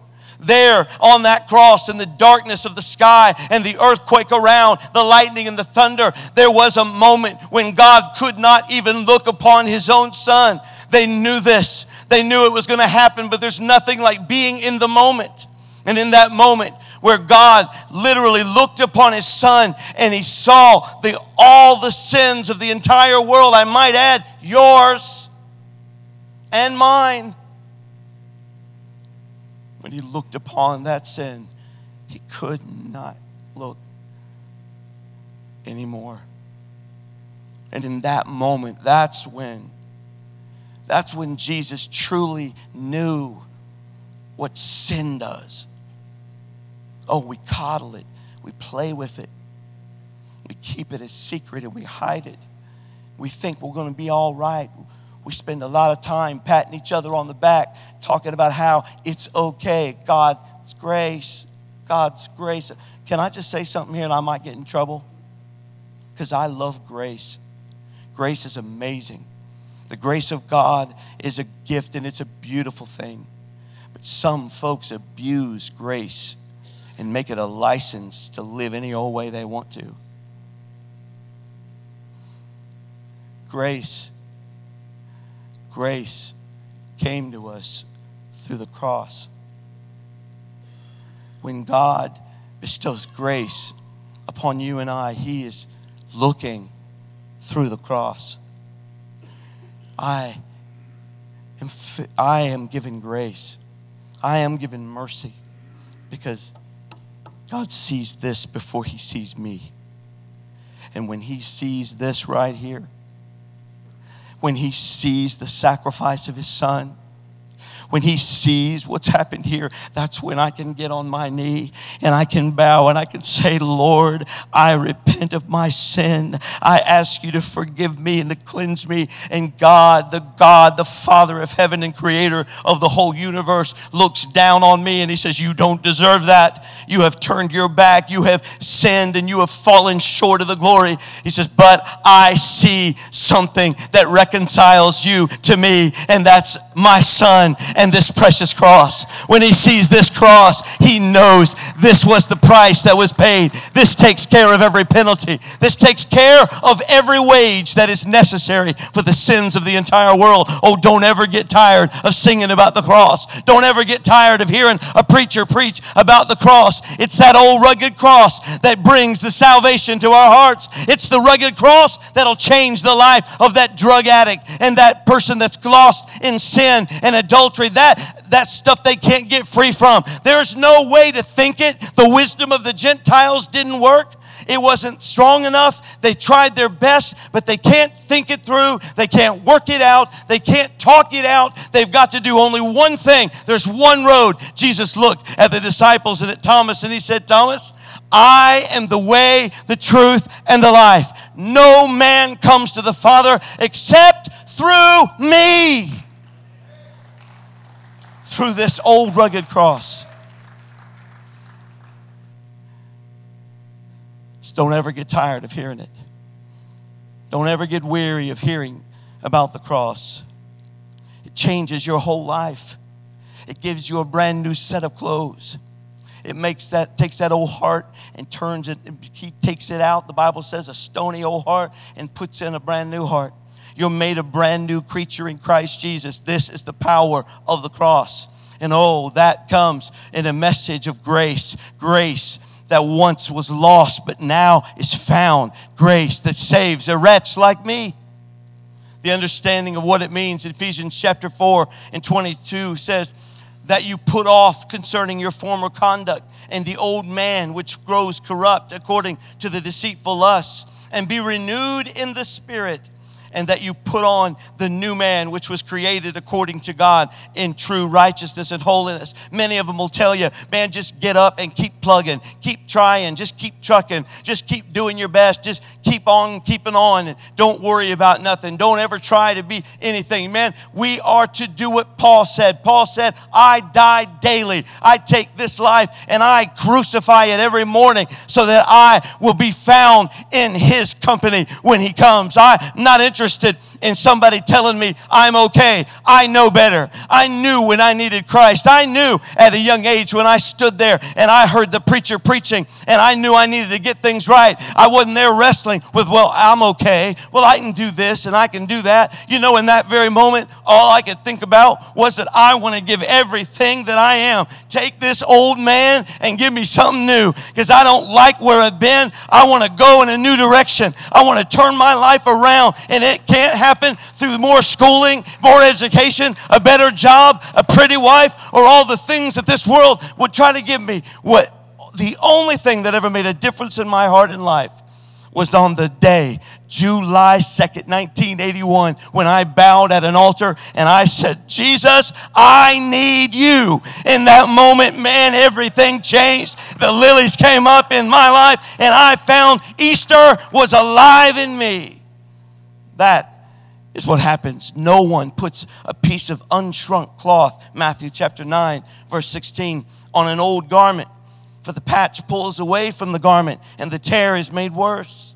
There on that cross, in the darkness of the sky and the earthquake around, the lightning and the thunder, there was a moment when God could not even look upon his own son. They knew this. They knew it was going to happen, but there's nothing like being in the moment. And in that moment, where God literally looked upon his son and he saw the, all the sins of the entire world, I might add, yours and mine. When he looked upon that sin, he could not look anymore. And in that moment, that's when that's when Jesus truly knew what sin does. Oh, we coddle it, we play with it, we keep it a secret and we hide it. We think we're going to be all right. We spend a lot of time patting each other on the back, talking about how it's okay. God's grace, God's grace. Can I just say something here and I might get in trouble? Because I love grace. Grace is amazing. The grace of God is a gift and it's a beautiful thing. But some folks abuse grace and make it a license to live any old way they want to. Grace, grace came to us through the cross. When God bestows grace upon you and I, He is looking through the cross. I am, I am given grace. I am given mercy because God sees this before He sees me. And when He sees this right here, when He sees the sacrifice of His Son, when he sees what's happened here, that's when I can get on my knee and I can bow and I can say, Lord, I repent of my sin. I ask you to forgive me and to cleanse me. And God, the God, the Father of heaven and creator of the whole universe, looks down on me and he says, You don't deserve that. You have turned your back. You have sinned and you have fallen short of the glory. He says, But I see something that reconciles you to me, and that's my son and this precious cross. When he sees this cross, he knows this was the price that was paid. This takes care of every penalty. This takes care of every wage that is necessary for the sins of the entire world. Oh, don't ever get tired of singing about the cross. Don't ever get tired of hearing a preacher preach about the cross. It's that old rugged cross that brings the salvation to our hearts. It's the rugged cross that'll change the life of that drug addict and that person that's lost in sin and adultery that, that stuff they can't get free from. There's no way to think it. The wisdom of the Gentiles didn't work. It wasn't strong enough. They tried their best, but they can't think it through. They can't work it out. They can't talk it out. They've got to do only one thing. There's one road. Jesus looked at the disciples and at Thomas and he said, Thomas, I am the way, the truth, and the life. No man comes to the Father except through me through this old rugged cross. Don't ever get tired of hearing it. Don't ever get weary of hearing about the cross. It changes your whole life. It gives you a brand new set of clothes. It makes that takes that old heart and turns it. He takes it out. The Bible says a stony old heart and puts in a brand new heart. You're made a brand new creature in Christ Jesus. This is the power of the cross. And oh, that comes in a message of grace. Grace that once was lost but now is found. Grace that saves a wretch like me. The understanding of what it means, Ephesians chapter 4 and 22 says, that you put off concerning your former conduct and the old man which grows corrupt according to the deceitful lusts, and be renewed in the spirit and that you put on the new man, which was created according to God in true righteousness and holiness. Many of them will tell you, man, just get up and keep plugging, keep trying, just keep trucking, just keep doing your best, just keep on keeping on, and don't worry about nothing. Don't ever try to be anything. Man, we are to do what Paul said. Paul said, I die daily. I take this life and I crucify it every morning so that I will be found in his company when he comes. I'm not interested interested in somebody telling me I'm okay. I know better. I knew when I needed Christ. I knew at a young age when I stood there and I heard the preacher preaching and I knew I needed to get things right. I wasn't there wrestling with, well, I'm okay. Well, I can do this and I can do that. You know, in that very moment, all I could think about was that I want to give everything that I am. Take this old man and give me something new because I don't like where I've been. I want to go in a new direction. I want to turn my life around and it can't happen through more schooling, more education, a better job, a pretty wife, or all the things that this world would try to give me. What the only thing that ever made a difference in my heart and life was on the day, July 2nd, 1981, when I bowed at an altar and I said, Jesus, I need you. In that moment, man, everything changed. The lilies came up in my life and I found Easter was alive in me. That is what happens. No one puts a piece of unshrunk cloth, Matthew chapter 9, verse 16, on an old garment for the patch pulls away from the garment and the tear is made worse.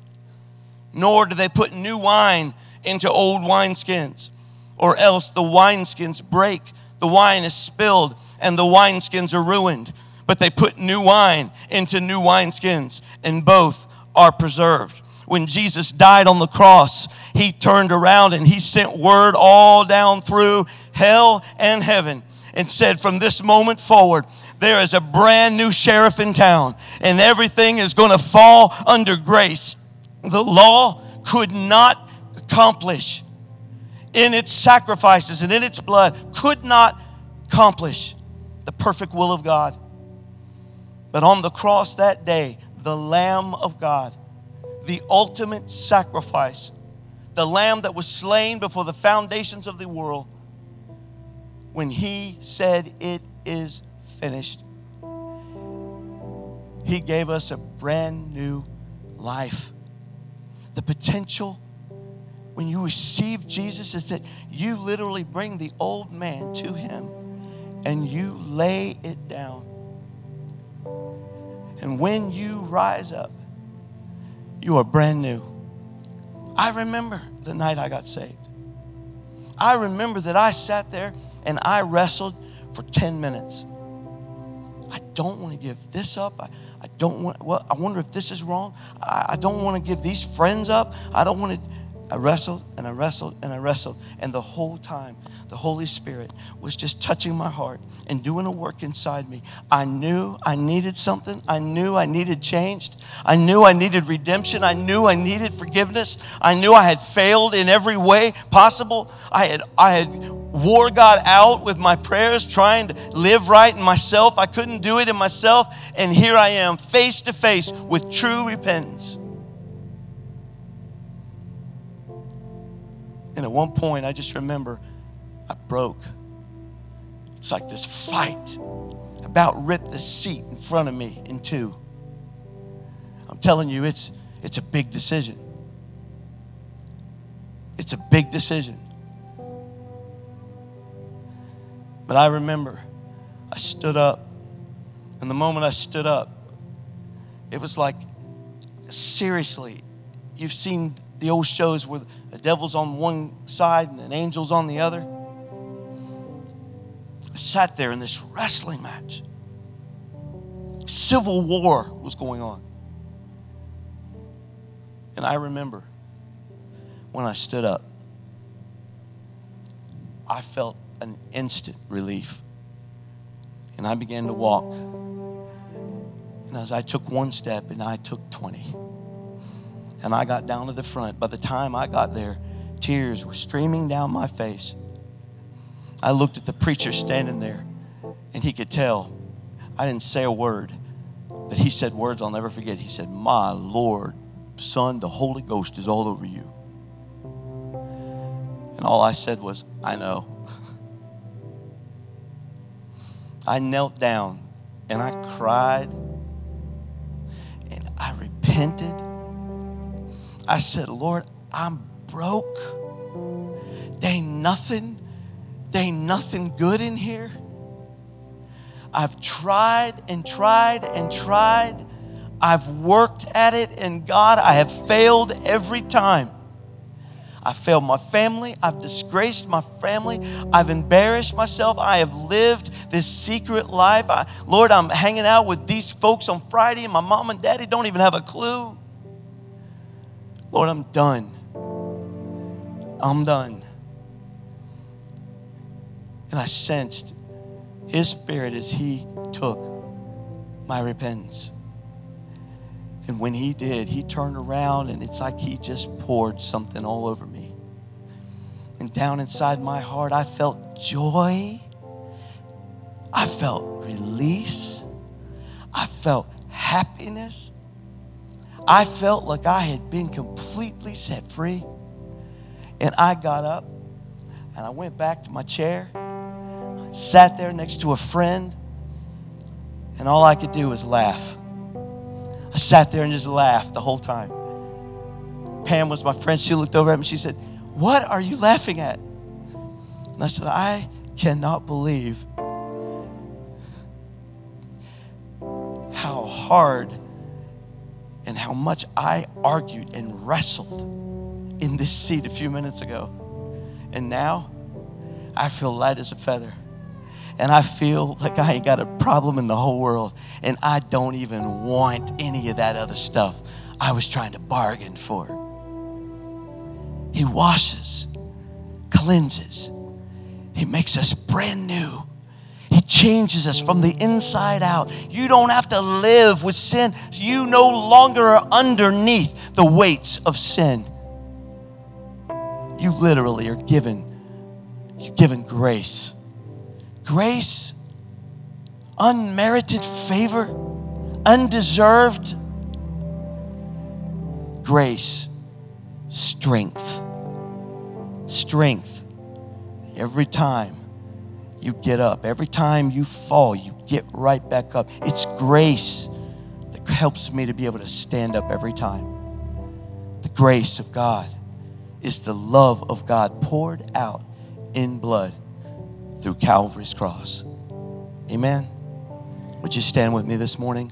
Nor do they put new wine into old wineskins, or else the wineskins break, the wine is spilled, and the wineskins are ruined. But they put new wine into new wineskins, and both are preserved. When Jesus died on the cross, he turned around and he sent word all down through hell and heaven and said, From this moment forward, there is a brand new sheriff in town, and everything is going to fall under grace. The law could not accomplish in its sacrifices and in its blood, could not accomplish the perfect will of God. But on the cross that day, the Lamb of God, the ultimate sacrifice, the Lamb that was slain before the foundations of the world, when he said, It is finished. He gave us a brand new life. The potential when you receive Jesus is that you literally bring the old man to him and you lay it down. And when you rise up, you are brand new. I remember the night I got saved. I remember that I sat there and I wrestled for 10 minutes. I don't want to give this up. I, I don't want, well, I wonder if this is wrong. I, I don't want to give these friends up. I don't want to. I wrestled and I wrestled and I wrestled. And the whole time, the Holy Spirit was just touching my heart and doing a work inside me. I knew I needed something. I knew I needed changed. I knew I needed redemption. I knew I needed forgiveness. I knew I had failed in every way possible. I had, I had wore God out with my prayers, trying to live right in myself. I couldn't do it in myself. And here I am, face to face with true repentance. And at one point, I just remember I broke. It's like this fight about ripped the seat in front of me in two. I'm telling you, it's, it's a big decision. It's a big decision. But I remember I stood up, and the moment I stood up, it was like, seriously, you've seen the old shows where the devil's on one side and an angel's on the other. I sat there in this wrestling match. Civil war was going on. And I remember when I stood up, I felt an instant relief. And I began to walk. And as I took one step, and I took 20. And I got down to the front. By the time I got there, tears were streaming down my face. I looked at the preacher standing there, and he could tell I didn't say a word, but he said words I'll never forget. He said, My Lord, Son, the Holy Ghost is all over you. And all I said was, I know. I knelt down and I cried. And I repented. I said, Lord, I'm broke. There ain't nothing, there ain't nothing good in here. I've tried and tried and tried. I've worked at it, and God, I have failed every time. I failed my family. I've disgraced my family. I've embarrassed myself. I have lived this secret life. I, Lord, I'm hanging out with these folks on Friday, and my mom and daddy don't even have a clue. Lord, I'm done. I'm done. And I sensed his spirit as he took my repentance. And when he did, he turned around and it's like he just poured something all over me. And down inside my heart, I felt joy. I felt release. I felt happiness. I felt like I had been completely set free. And I got up and I went back to my chair, sat there next to a friend, and all I could do was laugh. I sat there and just laughed the whole time. Pam was my friend. She looked over at me. She said, What are you laughing at? And I said, I cannot believe how hard and how much I argued and wrestled in this seat a few minutes ago. And now I feel light as a feather. And I feel like I ain't got a problem in the whole world. And I don't even want any of that other stuff I was trying to bargain for. He washes, cleanses, He makes us brand new. Changes us from the inside out. You don't have to live with sin. You no longer are underneath the weights of sin. You literally are given, you're given grace. Grace, unmerited favor, undeserved grace, strength. Strength. Every time you get up, every time you fall, you get right back up. It's grace that helps me to be able to stand up every time. The grace of God is the love of God poured out in blood through Calvary's cross. Amen. Would you stand with me this morning?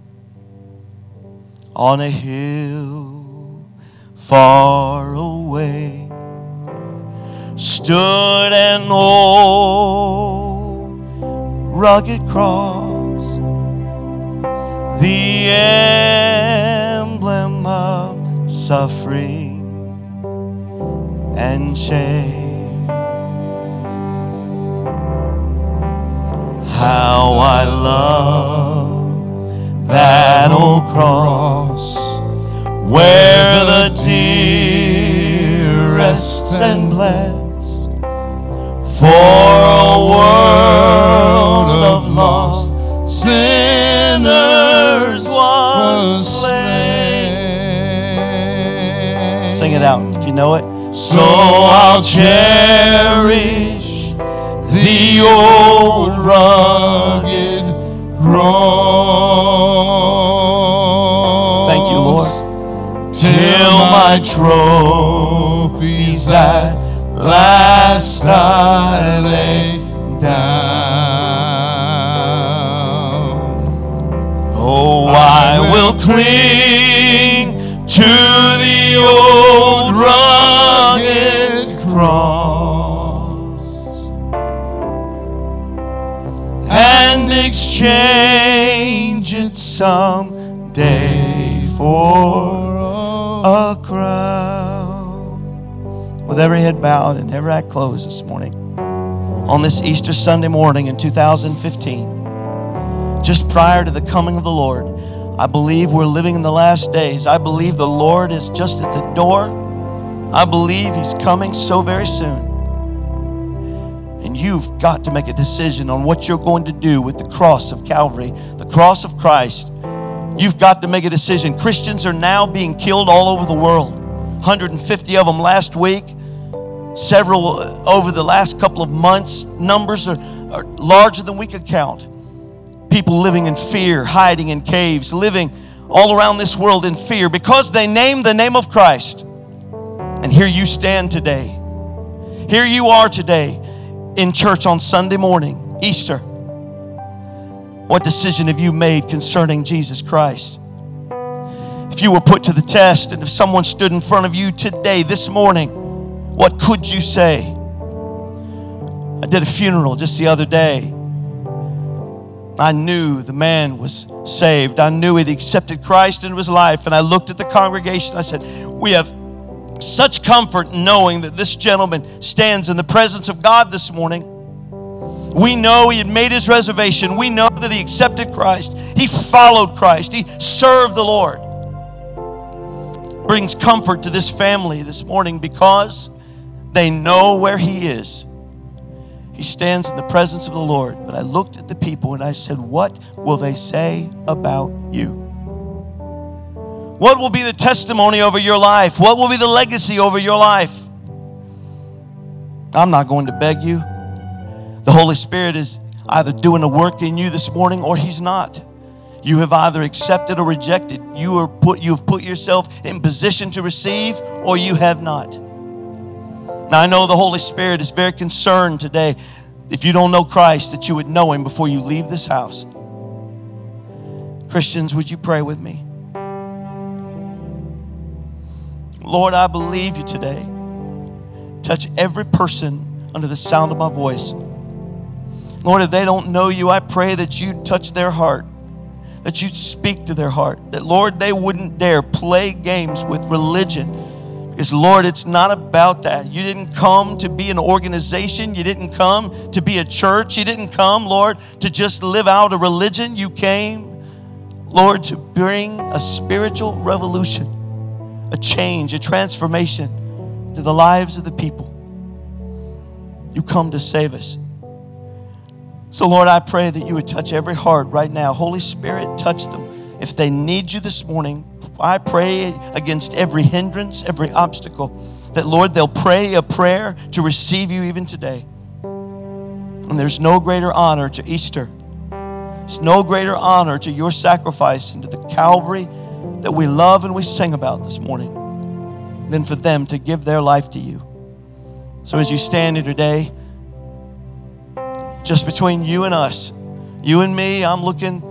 on a hill far away stood an old rugged cross, the emblem of suffering and shame. How I love that old cross where the dearest and blessed for a world of lost sinners was slain. Sing it out if you know it. So I'll cherish the old rugged cross. Thank you, Lord. Till my trophies at last I lay down. Oh, I will cling to the old and exchange it someday for a crown. with every head bowed and every eye closed this morning, on this Easter Sunday morning in 2015, just prior to the coming of the Lord, I believe we're living in the last days. I believe the Lord is just at the door. I believe He's coming so very soon. And you've got to make a decision on what you're going to do with the cross of Calvary, the cross of Christ. You've got to make a decision. Christians are now being killed all over the world. 150 of them last week, several uh, over the last couple of months. Numbers are, are larger than we could count. People living in fear, hiding in caves, living all around this world in fear because they name the name of Christ. And here you stand today. Here you are today in church on Sunday morning, Easter. What decision have you made concerning Jesus Christ? If you were put to the test and if someone stood in front of you today, this morning, what could you say? I did a funeral just the other day. I knew the man was saved. I knew he'd accepted Christ into his life. And I looked at the congregation. I said, We have such comfort knowing that this gentleman stands in the presence of God this morning. We know he had made his reservation. We know that he accepted Christ. He followed Christ. He served the Lord. Brings comfort to this family this morning because they know where he is. He stands in the presence of the Lord. But I looked at the people and I said, What will they say about you? What will be the testimony over your life? What will be the legacy over your life? I'm not going to beg you. The Holy Spirit is either doing a work in you this morning or He's not. You have either accepted or rejected. You are put you have put yourself in position to receive or you have not. Now I know the Holy Spirit is very concerned today if you don't know Christ that you would know him before you leave this house. Christians, would you pray with me? Lord, I believe you today. Touch every person under the sound of my voice. Lord, if they don't know you, I pray that you touch their heart, that you speak to their heart, that, Lord, they wouldn't dare play games with religion. Because, Lord, it's not about that. You didn't come to be an organization. You didn't come to be a church. You didn't come, Lord, to just live out a religion. You came, Lord, to bring a spiritual revolution a change, a transformation to the lives of the people. You come to save us. So, Lord, I pray that you would touch every heart right now. Holy Spirit, touch them. If they need you this morning, I pray against every hindrance, every obstacle, that, Lord, they'll pray a prayer to receive you even today. And there's no greater honor to Easter. It's no greater honor to your sacrifice and to the Calvary that we love and we sing about this morning than for them to give their life to you. So as you stand here today, just between you and us, you and me, I'm looking,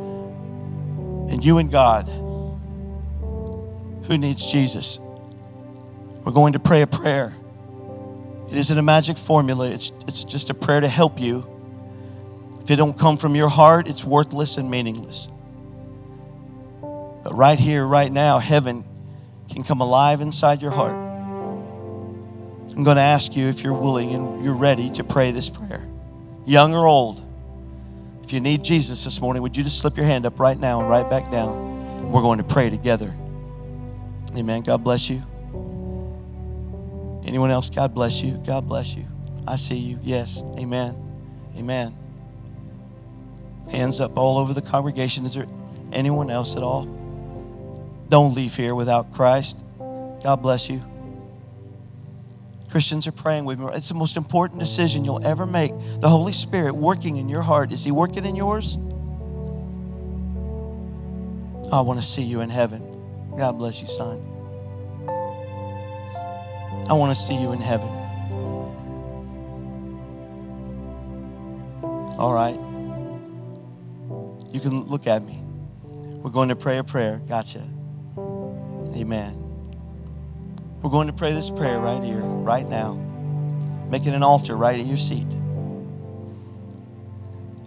and you and God. Who needs Jesus? We're going to pray a prayer. It isn't a magic formula, it's, it's just a prayer to help you. If it don't come from your heart, it's worthless and meaningless. But right here, right now, heaven can come alive inside your heart. I'm going to ask you if you're willing and you're ready to pray this prayer, young or old. If you need Jesus this morning, would you just slip your hand up right now and right back down? We're going to pray together. Amen. God bless you. Anyone else? God bless you. God bless you. I see you. Yes. Amen. Amen. Hands up all over the congregation. Is there anyone else at all? Don't leave here without Christ. God bless you. Christians are praying with me. It's the most important decision you'll ever make. The Holy Spirit working in your heart. Is He working in yours? I want to see you in heaven. God bless you, son. I want to see you in heaven. All right. You can look at me. We're going to pray a prayer. Gotcha. Amen. We're going to pray this prayer right here, right now. Making an altar right at your seat.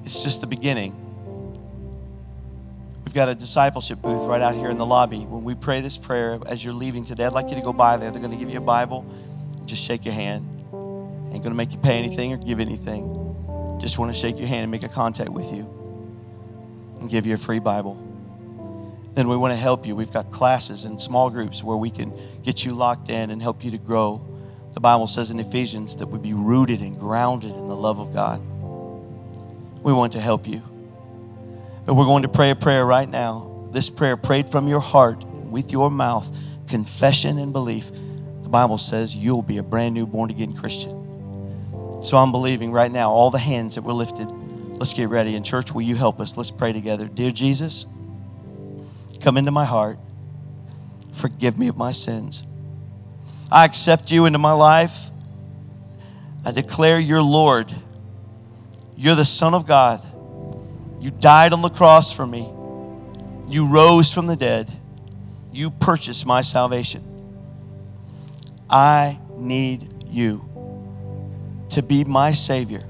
It's just the beginning. We've got a discipleship booth right out here in the lobby. When we pray this prayer as you're leaving today, I'd like you to go by there. They're going to give you a Bible. Just shake your hand. Ain't going to make you pay anything or give anything. Just want to shake your hand and make a contact with you and give you a free Bible. Then we want to help you. We've got classes and small groups where we can get you locked in and help you to grow. The Bible says in Ephesians that we be rooted and grounded in the love of God. We want to help you. But we're going to pray a prayer right now. This prayer prayed from your heart with your mouth, confession and belief. The Bible says you'll be a brand new born again Christian. So I'm believing right now, all the hands that were lifted, let's get ready. And church, will you help us? Let's pray together. Dear Jesus, come into my heart. Forgive me of my sins. I accept you into my life. I declare you're Lord. You're the Son of God. You died on the cross for me. You rose from the dead. You purchased my salvation. I need you to be my Savior.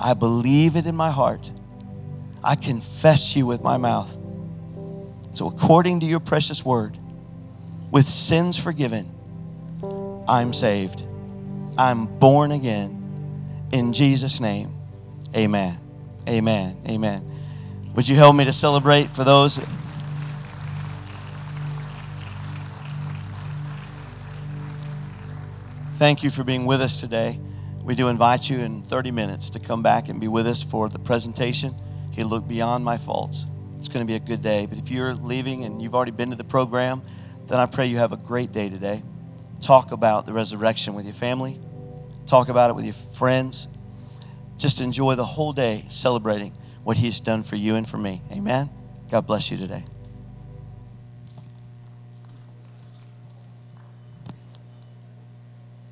I believe it in my heart. I confess you with my mouth. So, according to your precious word, with sins forgiven, I'm saved. I'm born again. In Jesus' name, amen. Amen. Amen. Would you help me to celebrate for those? Thank you for being with us today. We do invite you in 30 minutes to come back and be with us for the presentation. He looked beyond my faults. Going to be a good day. But if you're leaving and you've already been to the program, then I pray you have a great day today. Talk about the resurrection with your family, talk about it with your friends. Just enjoy the whole day celebrating what He's done for you and for me. Amen. God bless you today.